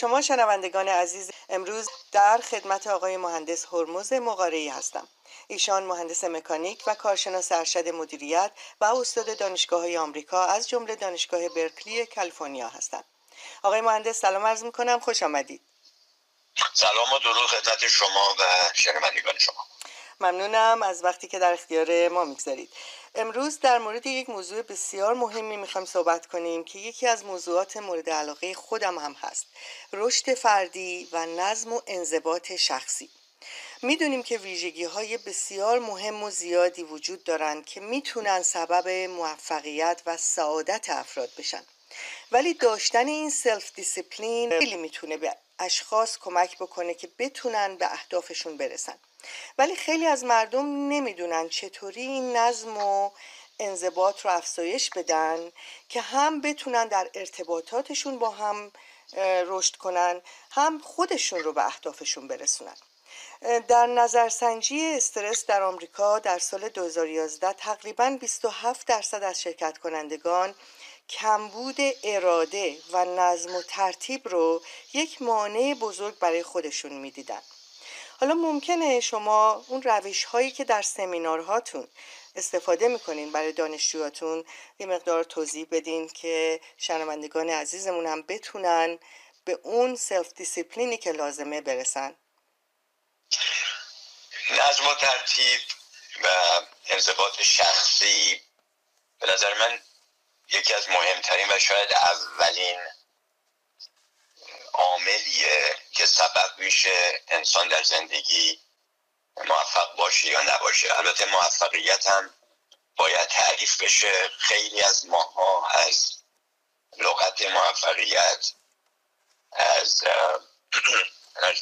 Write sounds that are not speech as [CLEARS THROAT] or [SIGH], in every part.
شما شنوندگان عزیز امروز در خدمت آقای مهندس هرمز مقارعی هستم. ایشان مهندس مکانیک و کارشناس ارشد مدیریت و استاد دانشگاه های آمریکا از جمله دانشگاه برکلی کالیفرنیا هستند. آقای مهندس سلام عرض می‌کنم. خوش آمدید. سلام و درود خدمت شما و شنوندگان شما. ممنونم از وقتی که در اختیار ما می‌گذارید. امروز در مورد یک موضوع بسیار مهمی می‌خوایم صحبت کنیم که یکی از موضوعات مورد علاقه خودم هم هست. رشد فردی و نظم و انضباط شخصی. می‌دونیم که ویژگی های بسیار مهم و زیادی وجود دارند که می‌تونن سبب موفقیت و سعادت افراد بشن. ولی داشتن این self-discipline خیلی می‌تونه به اشخاص کمک بکنه که بتونن به اهدافشون برسن. ولی خیلی از مردم نمی‌دونن چطوری این نظم و انضباط رو افزایش بدن که هم بتونن در ارتباطاتشون با هم رشد کنن هم خودشون رو به اهدافشون برسونن. در نظرسنجی استرس در آمریکا در سال 2011 تقریبا 27 درصد از شرکت کنندگان کمبود اراده و نظم و ترتیب رو یک مانع بزرگ برای خودشون می‌دیدن. حالا ممکنه شما اون روش هایی که در سمینارهاتون استفاده می‌کنین برای دانشجوهاتون یه مقدار توضیح بدین که شنوندگان عزیزمون هم بتونن به اون self-discipline ی که لازمه برسن. نظم و ترتیب و انضباط شخصی به نظر من یکی از مهمترین و شاید اولین عاملیه که سبب میشه انسان در زندگی موفق باشه یا نباشه. البته موفقیت هم باید تعریف بشه. خیلی از ماها از لغت موفقیت از [CLEARS THROAT] از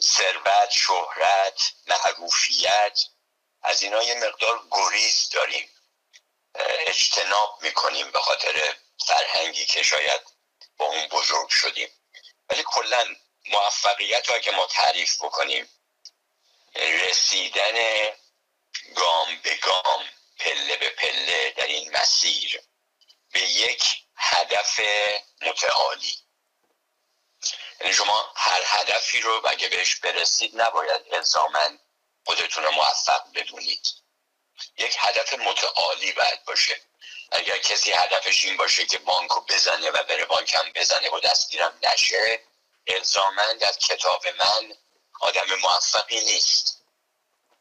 ثروت شهرت معروفیت از اینا یه مقدار گریز داریم. اجتناب می‌کنیم به خاطر فرهنگی که شاید با اون بزرگ شدیم. ولی کلا موفقیت رو اگه ما تعریف بکنیم رسیدن گام به گام پله به پله در این مسیر به یک هدف متعالی. یعنی شما هر هدفی رو اگه بهش برسید نباید الزامن خودتون رو موفق بدونید. یک هدف متعالی باید باشه. اگر کسی هدفش این باشه که بانکو بزنه و بره بانکم بزنه و دستگیرم نشه الزامن در کتاب من آدم موفقی نیست.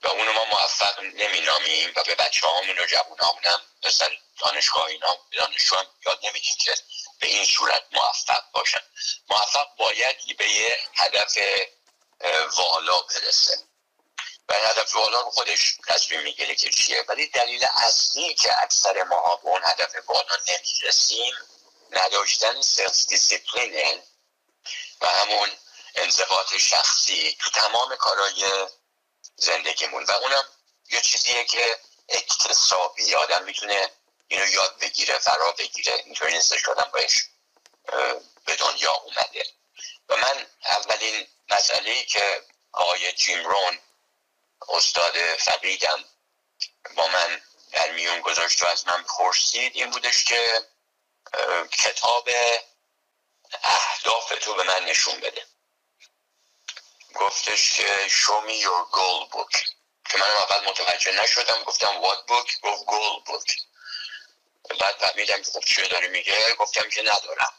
و اونو ما موفق نامیم و به بچه هامون و جوون هم مثل دانشگاه اینا دانشجو هم یاد نمیدیم که به این صورت موفق باشن. موفق باید به یه هدف والا برسه. و هدف بالا خودش تصمیم می‌گیره که چیه. ولی دلیل اصلی که اکثر ما به اون هدف بالا نمی‌رسیم نداشتن self-discipline ـه و همون انضباط شخصی تو تمام کارهای زندگیمون. و اونم یه چیزیه که اکتسابی آدم می‌تونه اینو یاد بگیره فرا بگیره. اینطوری نیستش که آدم باش به دنیا اومده. و من اولین مسئله که آقای جیم رون استاد فقیدم با من در میون گذاشت و از من پرسید. این بودش که کتاب اهداف تو به من نشون بده. گفتش که show me your goal book. که من اول متوجه نشدم. گفتم what book گفت goal book. بعد فهمیدم که خب چیه داری میگه. گفتم که ندارم.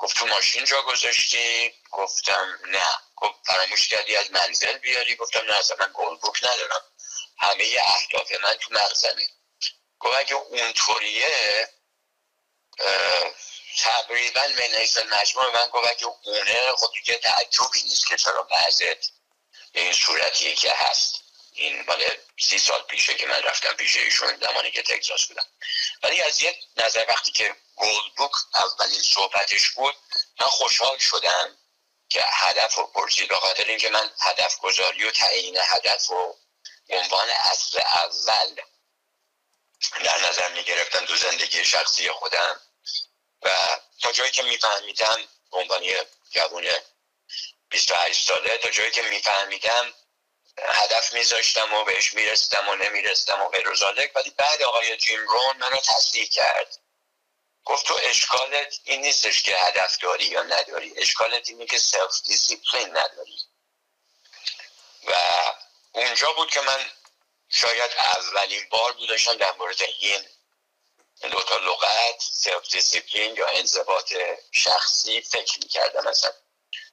گفت تو ماشین جا گذاشتی؟ گفتم نه. گفت فراموش کردی از منزل بیاری؟ گفتم نه اصلا من گل بوک ندارم. همه اهداف من تو مغزمه گفت اگه اونطوریه تقریبا من حیث مجموع من گفت اگه اونه خب دیگه تعجبی نیست که چرا بعضت به این صورتیه که هست. این مال سی سال پیشه که من رفتم پیش ایشون زمانی که تگزاس بودم. ولی از یک نظر وقتی که گولد بوک اولین صحبتش بود من خوشحال شدم که هدف رو پرسید. به خاطر اینکه من هدف گذاری و تعیین هدف رو عنوان اصل اول در نظر می گرفتم تو زندگی شخصی خودم. و تا جایی که میفهمیدم به عنوان جوون 28 ساله تا جایی که میفهمیدم هدف میذاشتم و بهش میرسیدم و نمیرسیدم و غیر ولی بعد آقای جیم رون منو تصدیق کرد. گفت تو اشکالت این نیستش که هدف داری یا نداری. اشکالت اینه که self-discipline نداری. و اونجا بود که من شاید اولین بار بود داشتم در مورد این دوتا لغت self-discipline یا انضباط شخصی فکر می‌کردم اصلا.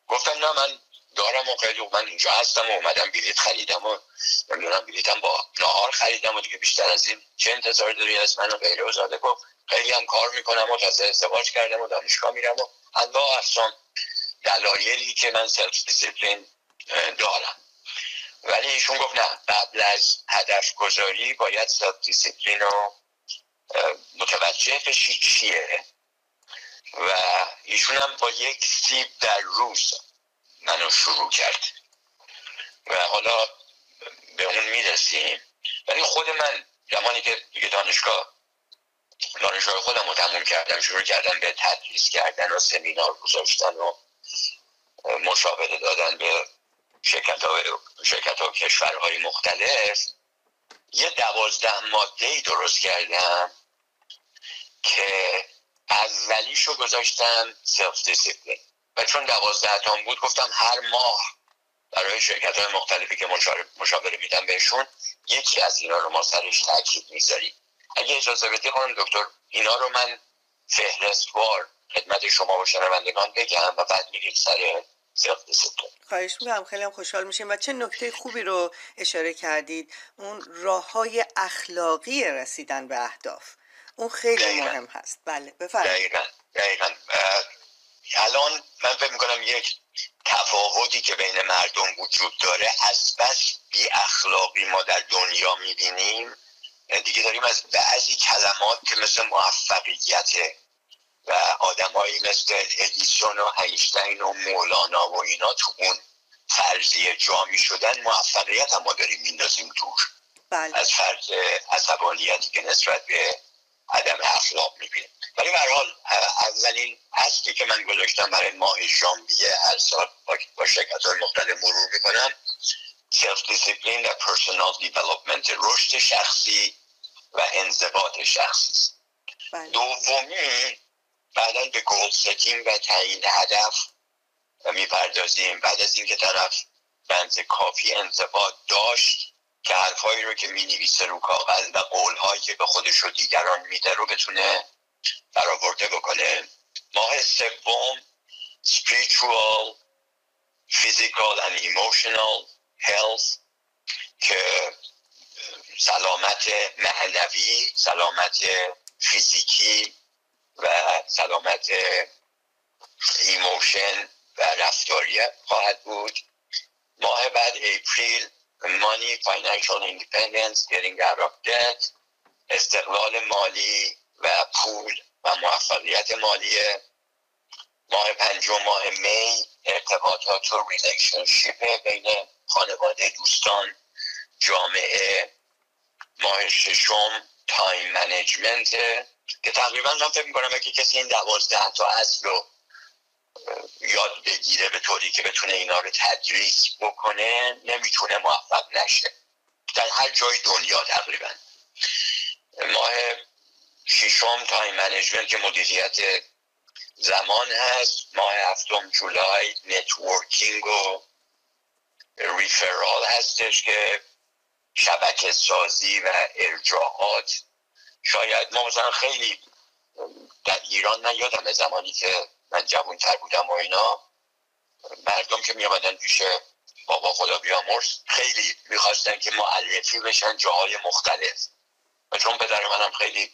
گفتم نه من دارم و خیلی من اینجا هستم و اومدم بلیت خریدم و نمی‌دونم بلیتم با نهار خریدم و دیگه بیشتر از این چه انتظار داری؟ از من و غیره. و زاده گفت خیلی هم کار می‌کنم و تازه ازدواج کردم و دانشگاه میرم و انواع اصلا دلایلی که من self discipline دارم. ولی ایشون گفت نه قبل از هدف گذاری باید self discipline رو متوجه بشی چیه. و ایشون هم با یک سیب در روز منو شروع کرد. و حالا به اون می‌رسیم. ولی خود من زمانی که دانشگاه دانشگاه خودم رو تموم کردم شروع کردم به تدریس کردن و سمینار گذاشتن و مشاوره دادن به شرکت ها, شرکت ها کشورهای مختلف. یه دوازده ماده ای درست کردم که اولیشو گذاشتم self discipline و چون دوازده تا بود گفتم هر ماه برای شرکت های مختلفی که مشاوره میدم بهشون یکی از اینا رو ما سرش تاکید می‌ذاریم. اگه اجازه بدی خانم دکتر اینا رو من فهرستوار خدمت شما و شنوندگان بگم و بعد میریم سر خواهش می‌کنم. خیلی هم خوشحال میشیم. و چه نکته خوبی رو اشاره کردید؟ اون راه های اخلاقی رسیدن به اهداف. اون خیلی مهم هست. بله بفرمایید. دقیقا. دقیقا. الان من فکر می‌کنم یک تفاوتی که بین مردم وجود داره از بس بی اخلاقی ما در دنیا می‌بینیم دیگه داریم از بعضی کلمات که مثل موفقیت و آدمایی مثل ادیسون و اینشتین و مولانا و اینا تو اون فرضیه جامی شدن موفقیت هم ما داریم میندازیم دور بله. از فرض عصبانیتی که نسبت به عدم اخلاق می‌بینیم ولی به حال اولین اصلی که من گذاشتم برای ماه ژانویه هر سال با شرکت های مختلف مرور می‌کنم self discipline و personal development رشد شخصی و انضباط شخصی است بله. دومی بعدا به goal setting و تعیین هدف می‌پردازیم بعد از اینکه طرف بنز کافی انضباط داشت که حرفهایی رو که می نویسه رو کاغذ و قولهایی که به خودش و دیگران میده رو بتونه برآورده بکنه. ماه سوم spiritual physical and emotional health که سلامت معنوی سلامت فیزیکی و سلامت emotion و رفتاری خواهد بود. ماه بعد April getting out of debt استقلال مالی و پول. موفقیت مالی ماه پنجم ماه می ارتباطات و relationship بین خانواده دوستان جامعه. ماه ششم time management که تقریبا من فکر می‌کنم اگه کسی این دوازده تا اصل رو یاد بگیره به طوری که بتونه اینا رو تدریس بکنه نمی‌تونه موفق نشه. در هر جای دنیا تقریبا. ماه ششم time management که مدیریت زمان هست ماه هفتم July networking و referral هستش که شبکه سازی و ارجاعات. شاید ما مثلا خیلی در ایران من یادم زمانی که من جوان تر بودم و اینا مردم که می آمدن پیش بابا خدا بیامرز خیلی می‌خواستن که معرفی بشن جاهای مختلف. و چون پدر منم خیلی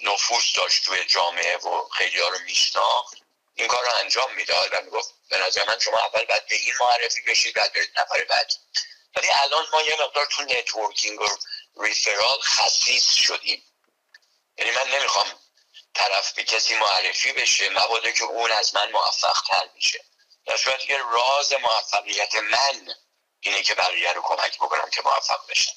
نفوذ داشت توی جامعه و خیلی ها رو میشناخت. این کار رو انجام می‌داد و می‌گفت به نظر من شما اول باید به این معرفی بشید بعد برید نفر بعدی ولی الان ما یه مقدار تو networking و referral خسیس شدیم. یعنی من نمی‌خوام طرف به کسی معرفی بشه مبادا که اون از من موفق تر میشه. در صورتی که راز موفقیت من اینه که بقیه رو کمک بکنم که موفق بشن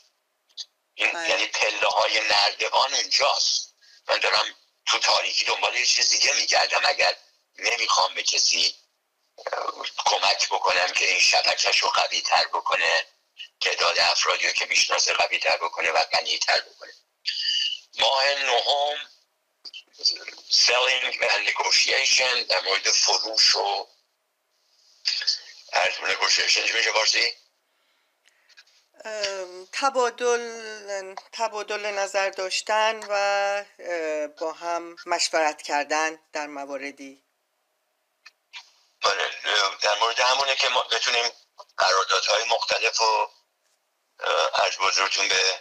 این بله. یعنی پله های نردبان اونجاست من دارم تو تاریکی دنبال یه چیز دیگه میگردم. اگر نمی‌خوام به کسی کمک بکنم که این شبکش رو قوی تر بکنه تعداد افرادی رو که می‌شناسه قوی تر بکنه و غنی تر بکنه. ماه نهم selling و negotiation در مورد فروش و negotiation. میشه فارسی؟ تبادل تبادل نظر داشتن و با هم مشورت کردن در مواردی. بله در مورد همونه که ما بتونیم قراردادهای مختلف و از بزرگتون به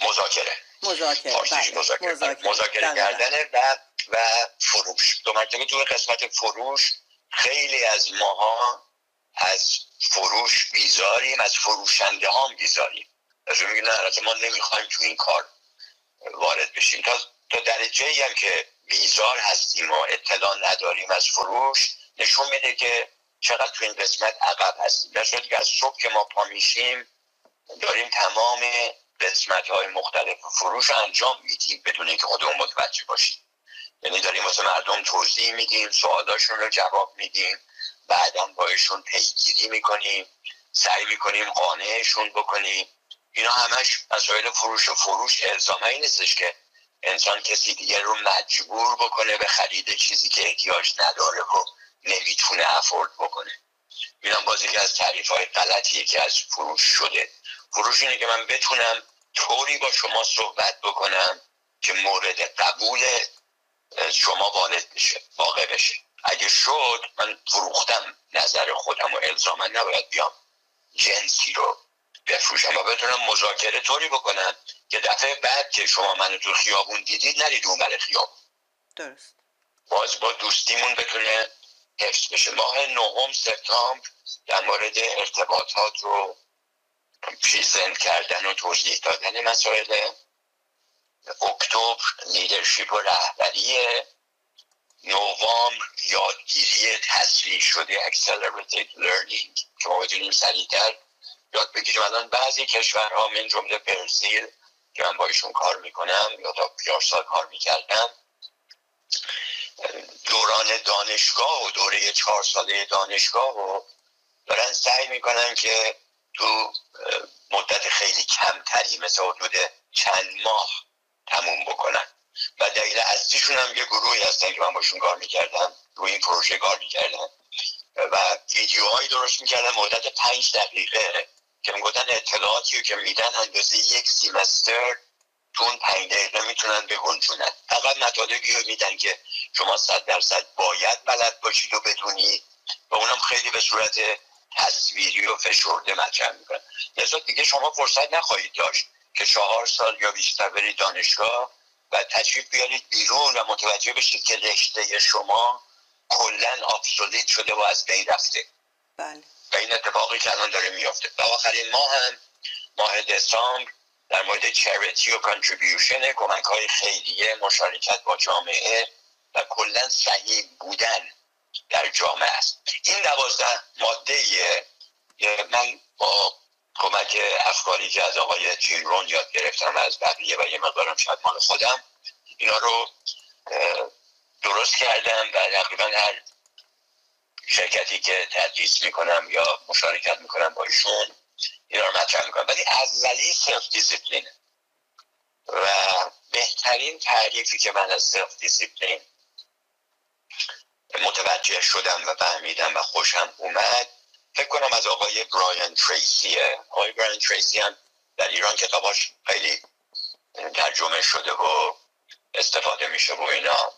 مذاکره. مذاکره بله. مذاکره, مذاکره. کردن و و فروش. دو مرتبه تو قسمت فروش خیلی از ماها از فروش بیزاریم از فروشنده ها بیزاریم. از میگه نه ما نمی‌خوایم تو این کار وارد بشیم. تا تا درجه هم که بیزار هستیم و اطلاع نداریم از فروش نشون میده که چقدر تو این قسمت عقب هستیم. در صورتی که از صبح که ما پا میشیم داریم تمام قسمت های مختلف فروش انجام میدیم بدون اینکه خودمون متوجه باشیم. یعنی داریم واسه مردم توضیح میدیم سوالاشون رو جواب میدیم. بعدا بایشون پیگیری می‌کنیم سعی می‌کنیم قانعشون بکنیم. اینا همش مسائل فروش و فروش الزامه نیستش که انسان کسی دیگه رو مجبور بکنه به خرید چیزی که احتیاج نداره و نمی‌تونه افورد بکنه. اینم باز یکی از تعریف های غلطیه که از فروش شده. فروش اینه که من بتونم طوری با شما صحبت بکنم که مورد قبول شما وارد بشه واقع بشه. اگه شد من فروختم نظر خودم و الزاما نباید بیام جنسی رو بفروشم و بتونم مذاکره طوری بکنم که دفعه بعد که شما منو تو خیابون دیدید نرید اون بر خیابون. درست. باز با دوستیمون بتونه حفظ بشه. ماه نهم سپتامبر در مورد ارتباطات رو present کردن و توضیح دادن مسائل. اکتبر leadership و رهبریه نوامبر یادگیری تسریع شده accelerated learning که ما بتونیم سریعتر. یاد بگیریم الان بعضی کشورها من‌جمله برزیل که من با ایشون کار می‌کنم یا تا پیارسال کار می‌کردم دوران دانشگاه و دوره چهار ساله دانشگاه و دارن سعی می‌کنن که تو مدت خیلی کمتری مثل حدود چند ماه تموم بکنن. و دلیل اصلیشون هم یه گروهی هستن که من باشون کار می‌کردم روی این پروژه کار می‌کردم و ویدیوهایی درست می‌کردن مدت پنج دقیقه که می‌گفتن اطلاعاتی که میدن اندازه یک سیمستر تو اون پنج دقیقه می‌تونن بگنجونن فقط مطالبی رو میدن که شما صد درصد باید بلد باشید و بدونید و اونم خیلی به صورت تصویری و فشرده مطرح می‌کنن لذا دیگه شما فرصت نخواهید داشت که چهار سال یا بیشتر برید دانشگاه و تشریف بیارید بیرون و متوجه بشید که رشته شما کلا آبسولیت شده و از بین رفته. بله. و این اتفاقی که الان داره میافته. و آخرین ماه هم ماه دسامبر در مورد charity و contribution کمک های خیریه مشارکت با جامعه و کلا سهیم بودن در جامعه است. این دوازده ماده من با کمک افکاری که از آقای جیم رون یاد گرفتم از بقیه و یه مقدارم شاید مال خودم اینا رو درست کردم و تقریبا هر شرکتی که تدریس می‌کنم یا مشارکت می‌کنم با ایشون اینا رو مطرح می‌کنم. ولی اولی self discipline و بهترین تعریفی که من از self discipline متوجه شدم و فهمیدم و خوشم اومد فکر کنم از آقای برایان تریسیه. آقای برایان تریسی هم در ایران کتاباش خیلی ترجمه شده و استفاده میشه و اینا.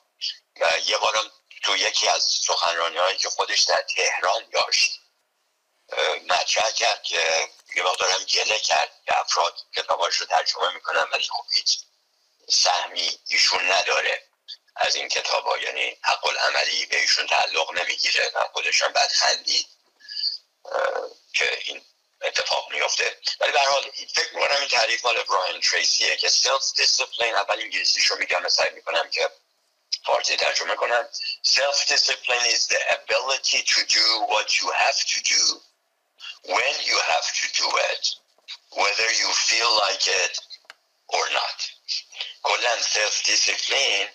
و یه بارم تو یکی از سخنرانی هایی که خودش در تهران داشت مطرح کرد که یه دارم گله کرد که افراد کتاباش رو ترجمه می‌کنن ولی خب هیچ سهمی ایشون نداره از این کتاب ها یعنی حق العملی به ایشون تعلق نمی‌گیره و خودشان بعد خندید که این اتفاق میفته ولی به حال فکر می‌کنم این تعریف مال برایان تریسیه که self discipline اول انگلیسیش رو میگم سعی می‌کنم که فارسی ترجمه کنم. self discipline is the ability to do what you have to do when you have to do it whether you feel like it or not. کلا self discipline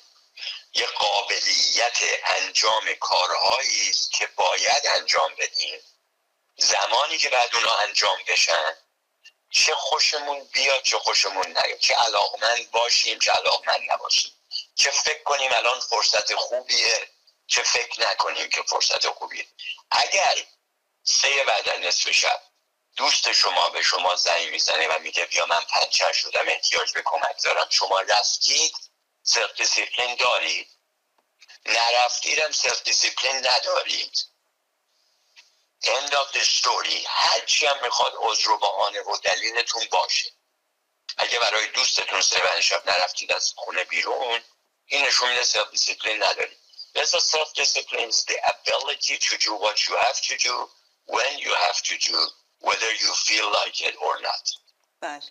یه قابلیت انجام کارهایی است که باید انجام بدیم. زمانی که بعد اونا انجام بشن چه خوشمون بیاد چه خوشمون نیاد. چه علاقمند باشیم چه علاقمند نباشیم. چه فکر کنیم الان فرصت خوبیه چه فکر نکنیم که فرصت خوبیه. اگر سه بعد نصف شب دوست شما به شما زنگ می‌زنه و میگه بیا من پنچر شدم احتیاج به کمک دارم. شما رفتید self discipline دارید. نرفتیدم self discipline ندارید. End of the story. هرچی هم می‌خواد عذر و بهانه و دلیلتون باشه. اگه برای دوستتون سه شب نرفتید از خونه بیرون این نشون میده self discipline ندارید. لذا self discipline is the ability to do what you have to do when you have to do whether you feel like it or not. بله.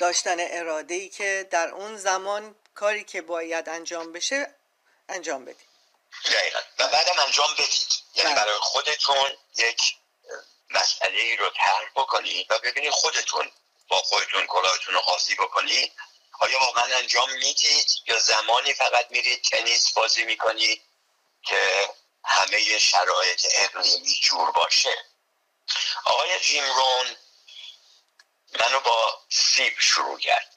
داشتن اراده ای که در اون زمان کاری که باید انجام بشه انجام بدید. دقیقا. و بعدم انجام بدید. یعنی برای خودتون یک مسئله ای رو طرح بکنید و ببینید خودتون با خودتون کلاهتون رو قاضی بکنید آیا واقعا انجام می‌دید یا زمانی فقط میرید تنیس بازی می‌کنید که همه شرایط اقلیمی جور باشه؟ آقای جیم رون منو با سیب شروع کرد.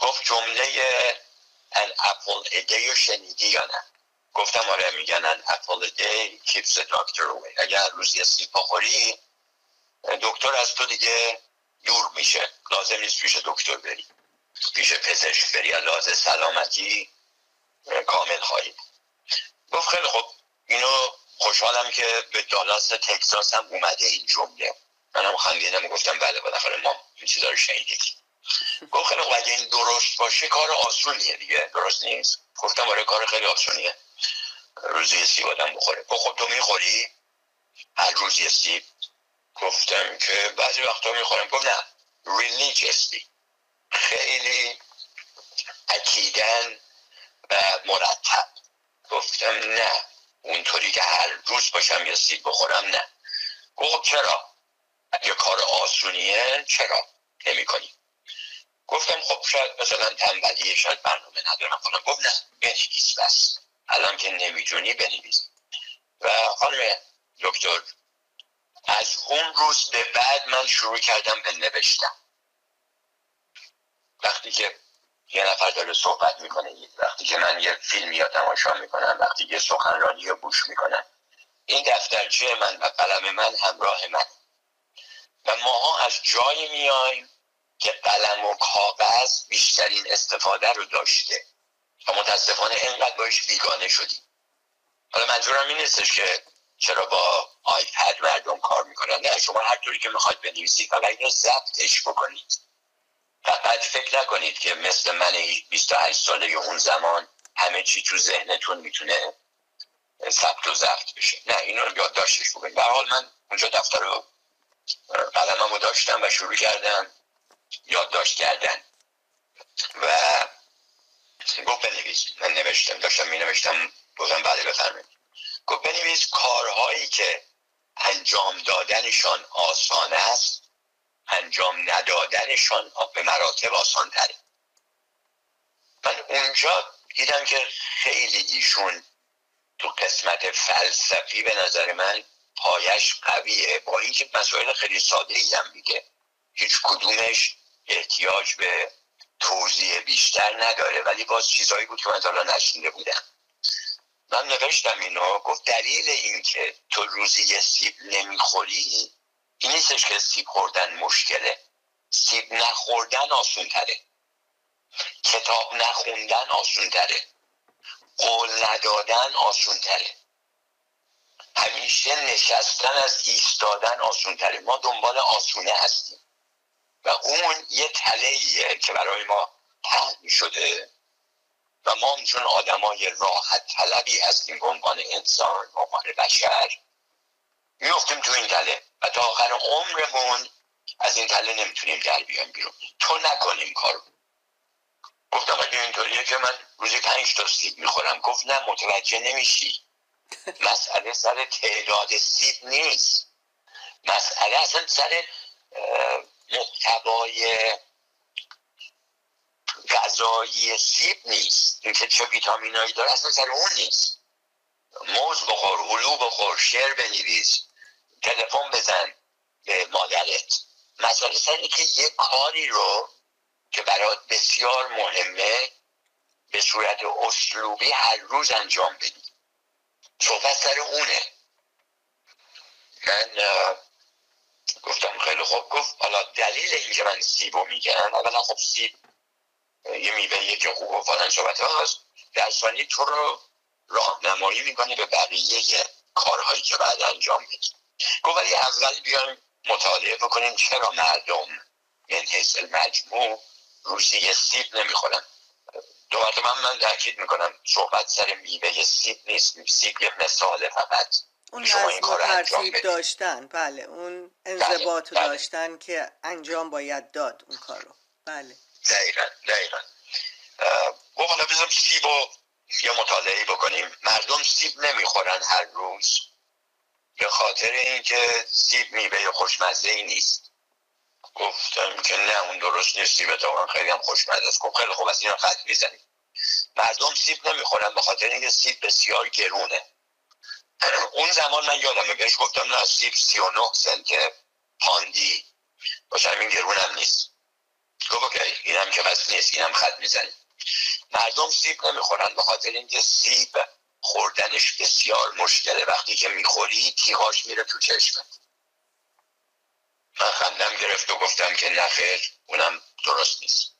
گفت جمله ان اپل ادی رو شنیدی یا نه؟ گفتم آره میگن ان اپل ادی کیپس دکتر اوی. اگر روز یه سیب بخوری دکتر از تو دیگه دور میشه. لازم نیست پیش دکتر بری. پیش پزشک بری. لازم سلامتی کامل خواهید گفت خیلی خب اینو خوشحالم که به دالاس تکساس هم اومده این جمله. منم خندیدم گفتم بله بالاخره ما این چیزا رو شنیدیم. گفت خیلی اگه این درست باشه کار آسونیه دیگه. درست نیست؟ گفتم آره کار خیلی آسونیه روزی سیب آدم بخوره. گفت خب تو می‌خوری؟ هر روز یه سیب. گفتم که بعضی وقتا می‌خورم. گفت نه religiously خیلی اکیدن و مرتب. گفتم نه اونطوری که هر روز باشم یا سیب بخورم نه. گفت چرا؟ اگه کار آسونیه چرا؟ نمی کنی گفتم خب شاید مثلا تنبلیه شاید برنامه ندارم کنم گفت نه بنویس بس. الان که نمی‌تونی بنویس. و خانم دکتر از اون روز به بعد من شروع کردم به نوشتم وقتی که یه نفر داره صحبت می‌کنه وقتی که من یه فیلم یا تماشا می‌کنم وقتی که سخنرانی یا بوش می‌کنم این دفترچه من و قلم من همراه من و ماها از جایی میایم که قلم و کاغذ بیشترین استفاده رو داشته. و متاسفانه اینقدر باش بیگانه شدیم. حالا منظورم این نیستش که چرا با آیپد مردم کار می‌کنن. نه شما هر طوری که می‌خواد بنویسید فقط اینو ضبطش بکنید. فقط فکر نکنید که مثل من 28 ساله اون زمان همه چی تو ذهنتون می‌تونه ثبت و ضبط بشه. نه اینو یادداشتش بکنید. به حال من اونجا دفتر رو قلمم رو داشتم و شروع کردم. یادداشت کردن. و گفت بنویس. من نوشتم داشتم می نوشتم گفتم بله بفرمایید. گفت بنویس کارهایی که انجام دادنشان آسان است انجام ندادنشان به مراتب آسان تره من اونجا دیدم که خیلی ایشون تو قسمت فلسفی به نظر من پایش قویه با اینکه مسائل خیلی ساده ای هم میگه. هیچ کدومش احتیاج به توضیح بیشتر نداره. ولی باز چیزایی بود که من حالا نشینده بودم. من نوشتم اینو گفت دلیل این که تو روزی یه سیب نمی‌خوری این نیستش که سیب خوردن مشکله. سیب نخوردن آسون تره کتاب نخوندن آسون تره قول ندادن آسون تره همیشه نشستن از ایستادن آسون تره ما دنبال آسونه هستیم. و اون یه تله که برای ما پهن شده و ما چون آدمای راحت طلبی هستیم به عنوان انسان به عنوان بشر میفتیم تو این تله و تا آخر عمرمون از این تله نمی‌تونیم در بیایم بیرون. تو نکنیم کارو. گفتم اگه اینطوریه که من روزی پنج تا سیب می‌خورم. گفت نه متوجه نمیشی. مسئله سر تعداد سیب نیست. مسئله اصلا سر محتوای غذایی سیب نیست. اینکه چه ویتامینایی داره اصلا سر اون نیست. موز بخور هلو بخور شعر بنویس تلفن بزن به مادرت. مسئله سر که یه کاری رو که برات بسیار مهمه به صورت اسلوبی هر روز انجام بدی. صحبت سر اونه من گفتم خیلی خوب گفت حالا دلیل اینکه من سیب رو میگم اولا خب سیب یه میوه که خوب و فلان صحبت هست در ثانی تو رو راهنمایی می‌کنه به بقیه کارهایی که بعد انجام بدی گفت ولی اول بیایم مطالعه بکنیم چرا مردم من حیث المجموع روزی یه سیب نمی‌خورن. دو من من تاکید می‌کنم صحبت سر میوه سیب نیست. سیب یه مثال فقط. اون شما این کار ترتیب داشتن. بله اون انضباط بله. داشتن که انجام باید داد اون کارو بله. دقیقا دقیقا. گفت حالا بزنم سیب رو یه مطالعه بکنیم. مردم سیب نمی‌خورن هر روز. به خاطر اینکه سیب میوه خوشمزه ای نیست. گفتم که نه اون درست نیست. سیب تا خیلی هم خوشمزه است. گفت خیلی خوب از اینا خط می‌زنیم. مردم سیب نمی‌خورن به خاطر اینکه سیب بسیار گرونه. اون زمان من یادمه بهش گفتم و نه سنت پاندی. باشم این گرونم نیست. گفت اوکی اینم که بس نیست اینم خط می‌زنیم مردم سیب نمی‌خورن به خاطر اینکه سیب خوردنش بسیار مشکله. وقتی که می‌خوری تیغاش میره تو چشمت من خندم گرفت و گفتم که نخیر اونم درست نیست.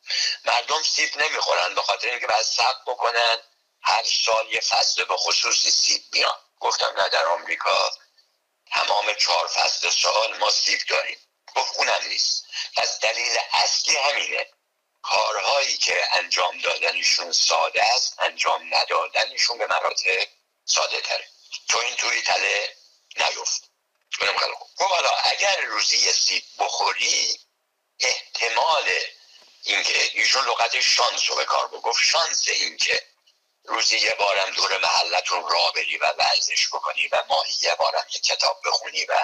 مردم سیب نمی‌خورن به خاطر اینکه باید سب بکنن. هر سال یه فصل به خصوصی سیب میان گفتم نه در آمریکا تمام چهار فصل سال ما سیب داریم. گفت اونم نیست. پس دلیل اصلی همینه. کارهایی که انجام دادنشون ساده است انجام ندادنشون به مراتب ساده تره. تو اینطوری تله نیفت. خب حالا اگر روزی یه سیب بخوری احتمال اینکه ایشون لغت شانس رو به کار بگفت شانس اینکه روزی یه بارم دور محلتون را بری و ورزش بکنی و ماهی یه بارم یه کتاب بخونی و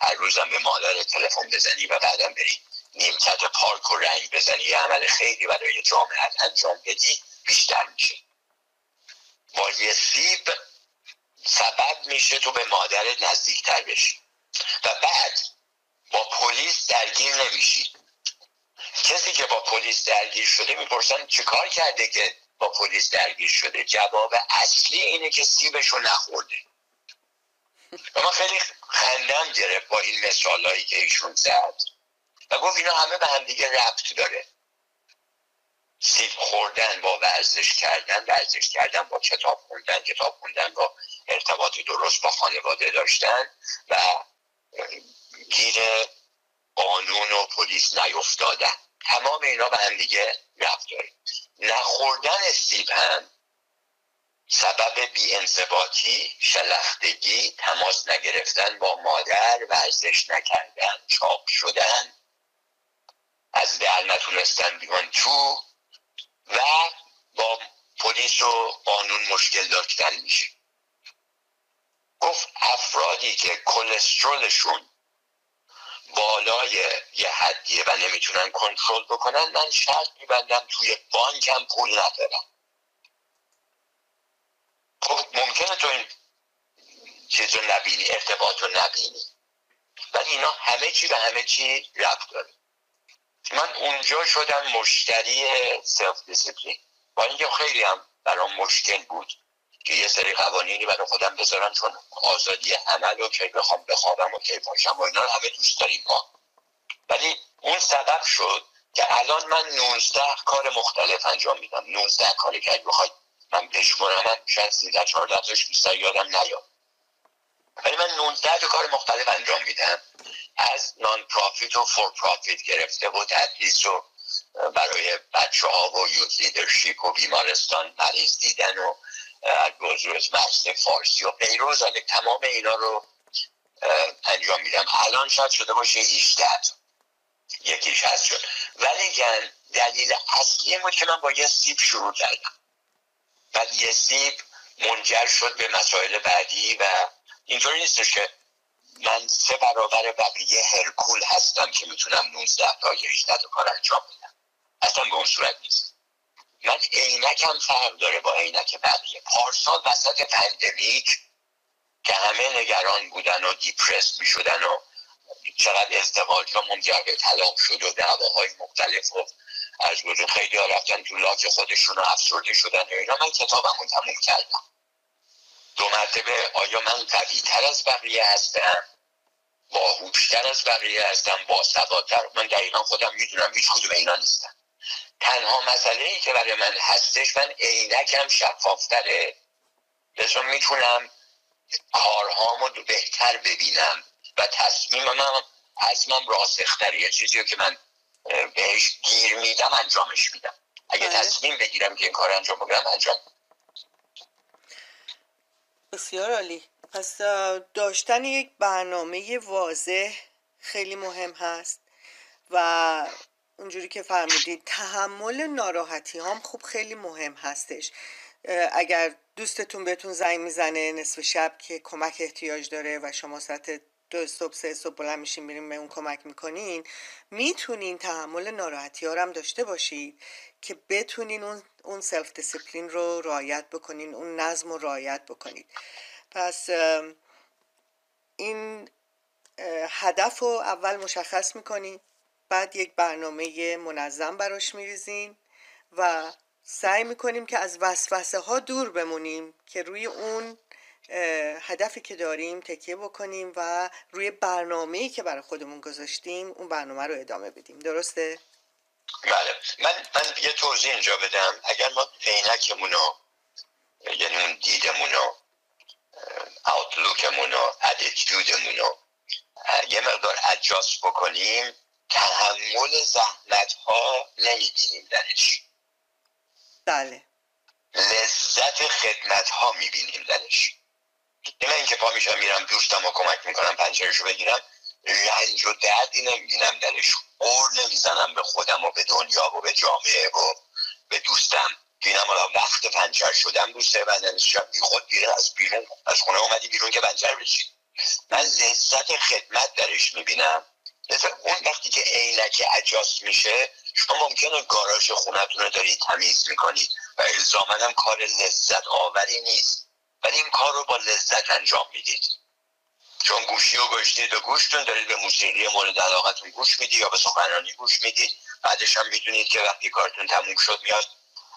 هر روزم به مادر تلفن بزنی و بعدم بری نیمکت پارک و رنگ بزنی. یه عمل خیلی برای جامعت انجام بدی بیشتر میشه. با یه سیب سبب میشه تو به مادرت نزدیکتر بشی. و بعد با پلیس درگیر نمیشی. کسی که با پلیس درگیر شده می‌پرسن چیکار کرده که با پلیس درگیر شده. جواب اصلی اینه که سیبشو نخورده. و من خیلی خندم گرفت با این مثالهایی که ایشون زد. و گفت اینا همه به هم دیگه ربط داره. سیب خوردن با ورزش کردن ورزش کردن با کتاب خوندن کتاب خوندن با ارتباط درست با خانواده داشتن و گیر قانون و پلیس نیفتادن. تمام اینا به هم دیگه رفت داره. نخوردن سیب هم سبب بیانضباطی شلختگی تماس نگرفتن با مادر ورزش نکردن چاپ شدن. از در نتونستن بیان تو و با پلیس و قانون مشکل داشتن میشه. گفت افرادی که کلسترولشون بالای یه حدیه و نمی‌تونن کنترل بکنن من شرط میبندم توی بانکم پول ندارن. خب ممکنه تو این چیز رو نبینی ارتباط رو نبینی. ولی اینا همه چی به همه چی ربط داره. من اونجا شدم مشتری self discipline با اینکه خیلی هم برام مشکل بود. که یه سری قوانینی برای خودم بذارم چون آزادی عمل و کی بخوام بخوابم و کی پاشم و اینا همه دوست داریم ما. ولی اون سبب شد که الان من 19 کار مختلف انجام میدم. 19 کاری که بخواید من بشمرم من شاید 13 14 تاش بیشتر یادم نیاد. ولی من 19 کار مختلف انجام میدم. از نان پرافیت و فور پرافیت گرفته و تدریس و برای بچه ها و یوت لیدرشیپ و بیمارستان مریض دیدن و از مجلس فارسی و پیروز تمام اینا رو انجام میدم. الان شاید شده باشه 18 یکیش هست شد ولی دلیل اصلی بود که من با یه سیب شروع کردم. و یه سیب منجر شد به مسائل بعدی و اینطوری نیستش که من سه برابر بقیه هرکول هستم که می‌تونم 19 تا یا 18 تا کار انجام بدم. اصلا به اون صورت نیست. من عینکم فرق داره با عینک بقیه. پارسال وسط pandemic که همه نگران بودن و depressed می شدن و چقدر ازدواج ها منجر به طلاق شد و دعواهای مختلف و از بودون خیلی ها رفتن تو لاک خودشون و افسرده شدن اینا. من کتابمو تموم کردم. دو مرتبه آیا من قوی تر از بقیه هستم؟ باهوشتر از بقیه هستم؟ با من دقیقا خودم می‌دونم هیچ کدوم اینا نیستم تنها مسئله ای که برای من هستش من عینکم شفافتره. لذا می‌تونم کارهامو بهتر ببینم و تصمیمم من راسختره یه چیزی که من بهش گیر میدم انجامش میدم. اگه بله. تصمیم بگیرم که این کار انجام بگیرم انجام. بسیار عالی. پس داشتن یک برنامه واضح خیلی مهم هست و اونجوری که فرمودید تحمل ناراحتی هم خوب خیلی مهم هستش. اگر دوستتون بهتون زنگ می‌زنه نصف شب که کمک احتیاج داره و شما ساعت دو صبح سه صبح بلند میشین میرین به اون کمک می‌کنین می‌تونین تحمل ناراحتی ها هم داشته باشید که بتونین اون, اون self discipline رو رعایت بکنین اون نظم رو رعایت بکنید. پس این هدف رو اول مشخص می‌کنین بعد یک برنامه منظم براش میریزین و سعی می‌کنیم که از وسوسه ها دور بمونیم که روی اون هدفی که داریم تکیه بکنیم و روی برنامه‌ای که برای خودمون گذاشتیم اون برنامه رو ادامه بدیم. درسته؟ بله. من, من یه توضیح اینجا بدم. اگر ما عینکمون رو یعنی اون دیدمون رو اوتلوکمون رو رو یه مقدار ادجاست بکنیم تحمل زحمت ها نمی‌بینیم درش. بله. لذت خدمت ها می‌بینیم درش. نه اینکه پا میشم میرم دوستم و کمک می‌کنم پنجرشو بگیرم رنج و دردی نمی‌بینم درش. قور نمی‌زنم به خودم و به دنیا و به جامعه و به دوستم. بینم حالا وقت پنجر شدم دوسته بدنشم بی خود بیرون از بیرون. از خونه اومدی بیرون که پنجر بشید من لذت خدمت درش می‌بینم. اون وقتی که عینک اجاست میشه شما ممکنه گاراژ خونتون رو دارید تمیز می‌کنید و الزامن کار لذت آوری نیست. ولی این کار رو با لذت انجام می‌دید. چون گوشی و گشتید و گوشتون دارید به موسیقی مورد علاقتون گوش می‌دید یا به سخنرانی گوش می‌دید. بعدش هم می‌دونید که وقتی کارتون تموم شد میاد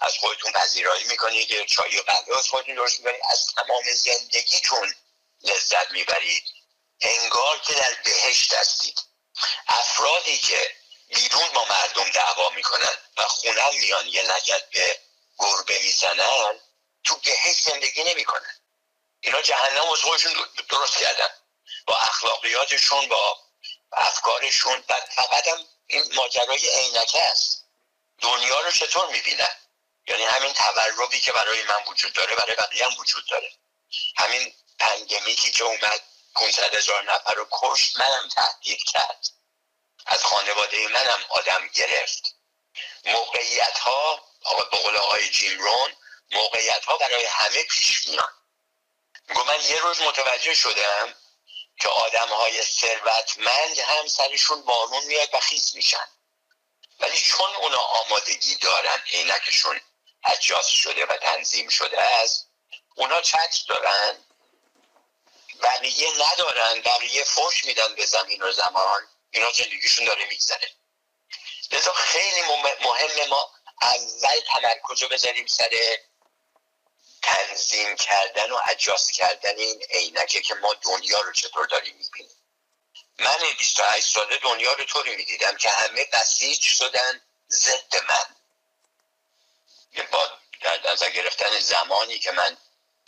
از خودتون پذیرایی می‌کنید. چای و قهوه از خودتون درست می‌کنید. از تمام زندگیتون لذت می‌برید. انگار که در بهشت هستید. افرادی که بیرون با مردم دعوا می‌کنن و خونم میان یه لگت به گربه می‌زنن تو بهش زندگی نمی‌کنن. اینا جهنم از خودشون درست کردن. با اخلاقیاتشون با افکارشون. و فقط هم این ماجرای عینکه است. دنیا رو چطور می‌بینن؟ یعنی همین توربی که برای من وجود داره برای بقیه هم وجود داره. همین پندمیکی که اومد 500 هزار نفر رو کشت منم تهدید کرد. از خانواده منم آدم گرفت. موقعیت ها به قول آقای جیم رون موقعیت ها برای همه پیش میان. میگو من یه روز متوجه شدم که آدم های ثروتمند هم سرشون بارون میاد و خیز میشن. ولی چون اونا آمادگی دارن عینکشون اجاز شده و تنظیم شده است اونا چتر دارن. بقیه ندارن بقیه فوش میدن به زمین و زمان. اینا زندگیشون داره میگذره. لذا خیلی مهم ما اول تمرکز رو بذاریم سر تنظیم کردن و اجاست کردن این عینکه که ما دنیا رو چطور داریم می‌بینیم. من 28 ساله دنیا رو طوری می‌دیدم که همه بسیج شدن ضد من. با در نظر گرفتن زمانی که من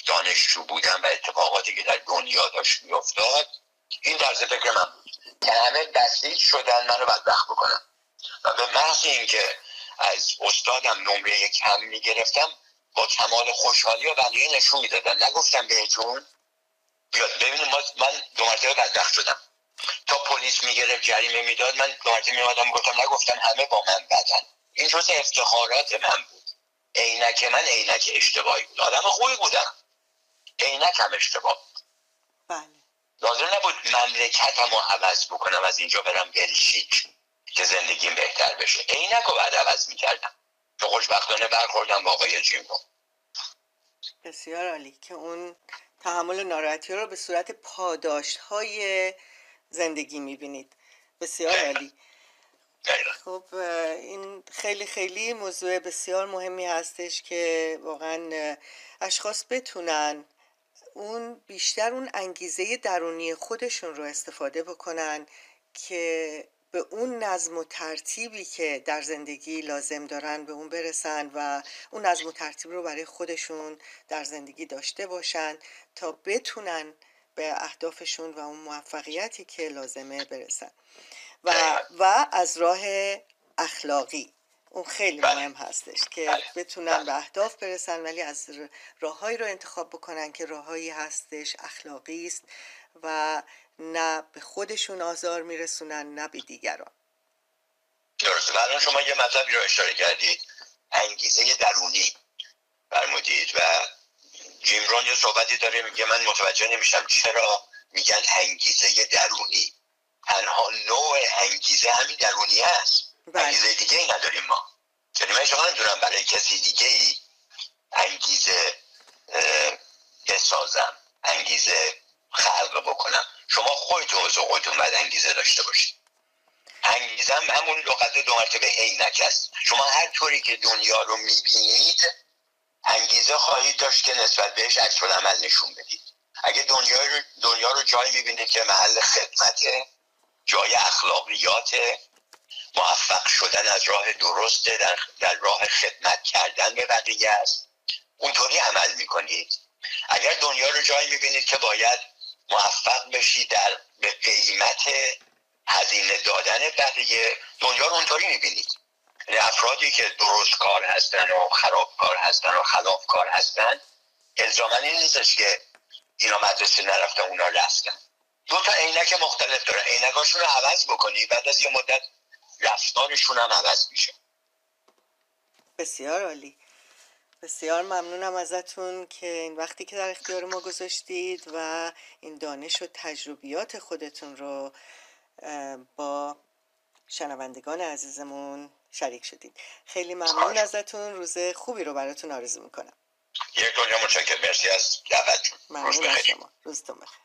دانشجو بودم و اتفاقاتی که در دنیا داشت میافتاد این طرز فکر من بود. که همه بسیج شدن منو بدبخت بکنم و به محض اینکه از استادم نمره کم می‌گرفتم با کمال خوشحالی و بقیه نشون می‌دادن. نگفتم بهتون بیاد ببینیم من دو مرتبه بدبخت شدم. تا پلیس می‌گرفت جریمه می‌داد من دو مرتبه میمادم گفتم نگفتم همه با من بدن. این جز افتخارات من بود. عینک من عینک اشتباهی بود. آدم خوبی بودم. عینک هم اشتباه بله. لازم نبود مملکتم رو عوض بکنم از اینجا برم بلژیک که زندگیم بهتر بشه. عینک رو بعد عوض می‌کردم. که خوشبختانه برخوردم با آقای جیمو. بسیار عالی که اون تحمل ناراحتی رو به صورت پاداشت های زندگی می‌بینید. بسیار عالی. خب این خیلی خیلی موضوع بسیار مهمی هستش که واقعا اشخاص بتونن اون بیشتر اون انگیزه درونی خودشون رو استفاده بکنن که به اون نظم و ترتیبی که در زندگی لازم دارن به اون برسن و اون نظم و ترتیب رو برای خودشون در زندگی داشته باشن تا بتونن به اهدافشون و اون موفقیتی که لازمه برسن. و, و از راه اخلاقی. اون خیلی بله. مهم هستش که بله. بتونن به اهداف برسن ولی از راههایی رو انتخاب بکنن که راههایی هستش اخلاقی است و نه به خودشون آزار میرسونن نه به دیگران درسته الان شما یه مطلبی رو اشاره کردید انگیزه درونی فرمودید و جیمرون یه صحبتی داره میگه من متوجه نمیشم چرا میگن انگیزه درونی تنها نوع انگیزه همین درونی است بله. انگیزه دیگه ای نداریم ما. یعنی من شما نمی‌دونم برای کسی دیگه ای انگیزه بسازم انگیزه خلق بکنم. شما خودتون واسه خودتون باید انگیزه داشته باشید. انگیزه هم همون لغت دو مرتبه عینک است. شما هر طوری که دنیا رو می‌بینید انگیزه خواهید داشت که نسبت بهش عکس عمل نشون بدید. اگه دنیا رو, دنیا رو جایی می‌بینید که محل خدمته جای اخلاقیات موفق شدن از راه درسته در, در راه خدمت کردن به بقیه است. اونطوری عمل می‌کنید. اگر دنیا رو جایی می‌بینید که باید موفق بشید در به قیمت هزینه دادن بقیه دنیا رو اونطوری می‌بینید. یعنی افرادی که درست کار هستن و خراب کار هستن و خلاف کار هستن الزامن این نیستش که اینا مدرسه نرفتن اونا رفتن. دو تا عینک مختلف دارن عینکاشون رو عوض بکنی بعد از یه مدت رفتارشون هم عوض میشه. بسیار عالی. بسیار ممنونم ازتون که این وقتی که در اختیار ما گذاشتید و این دانش و تجربیات خودتون رو با شنوندگان عزیزمون شریک شدید. خیلی ممنون ازتون. روز خوبی رو براتون آرزو می‌کنم. یک دنیا متشکر مرسی از دعوتتون. از شما. روزتون بخیر.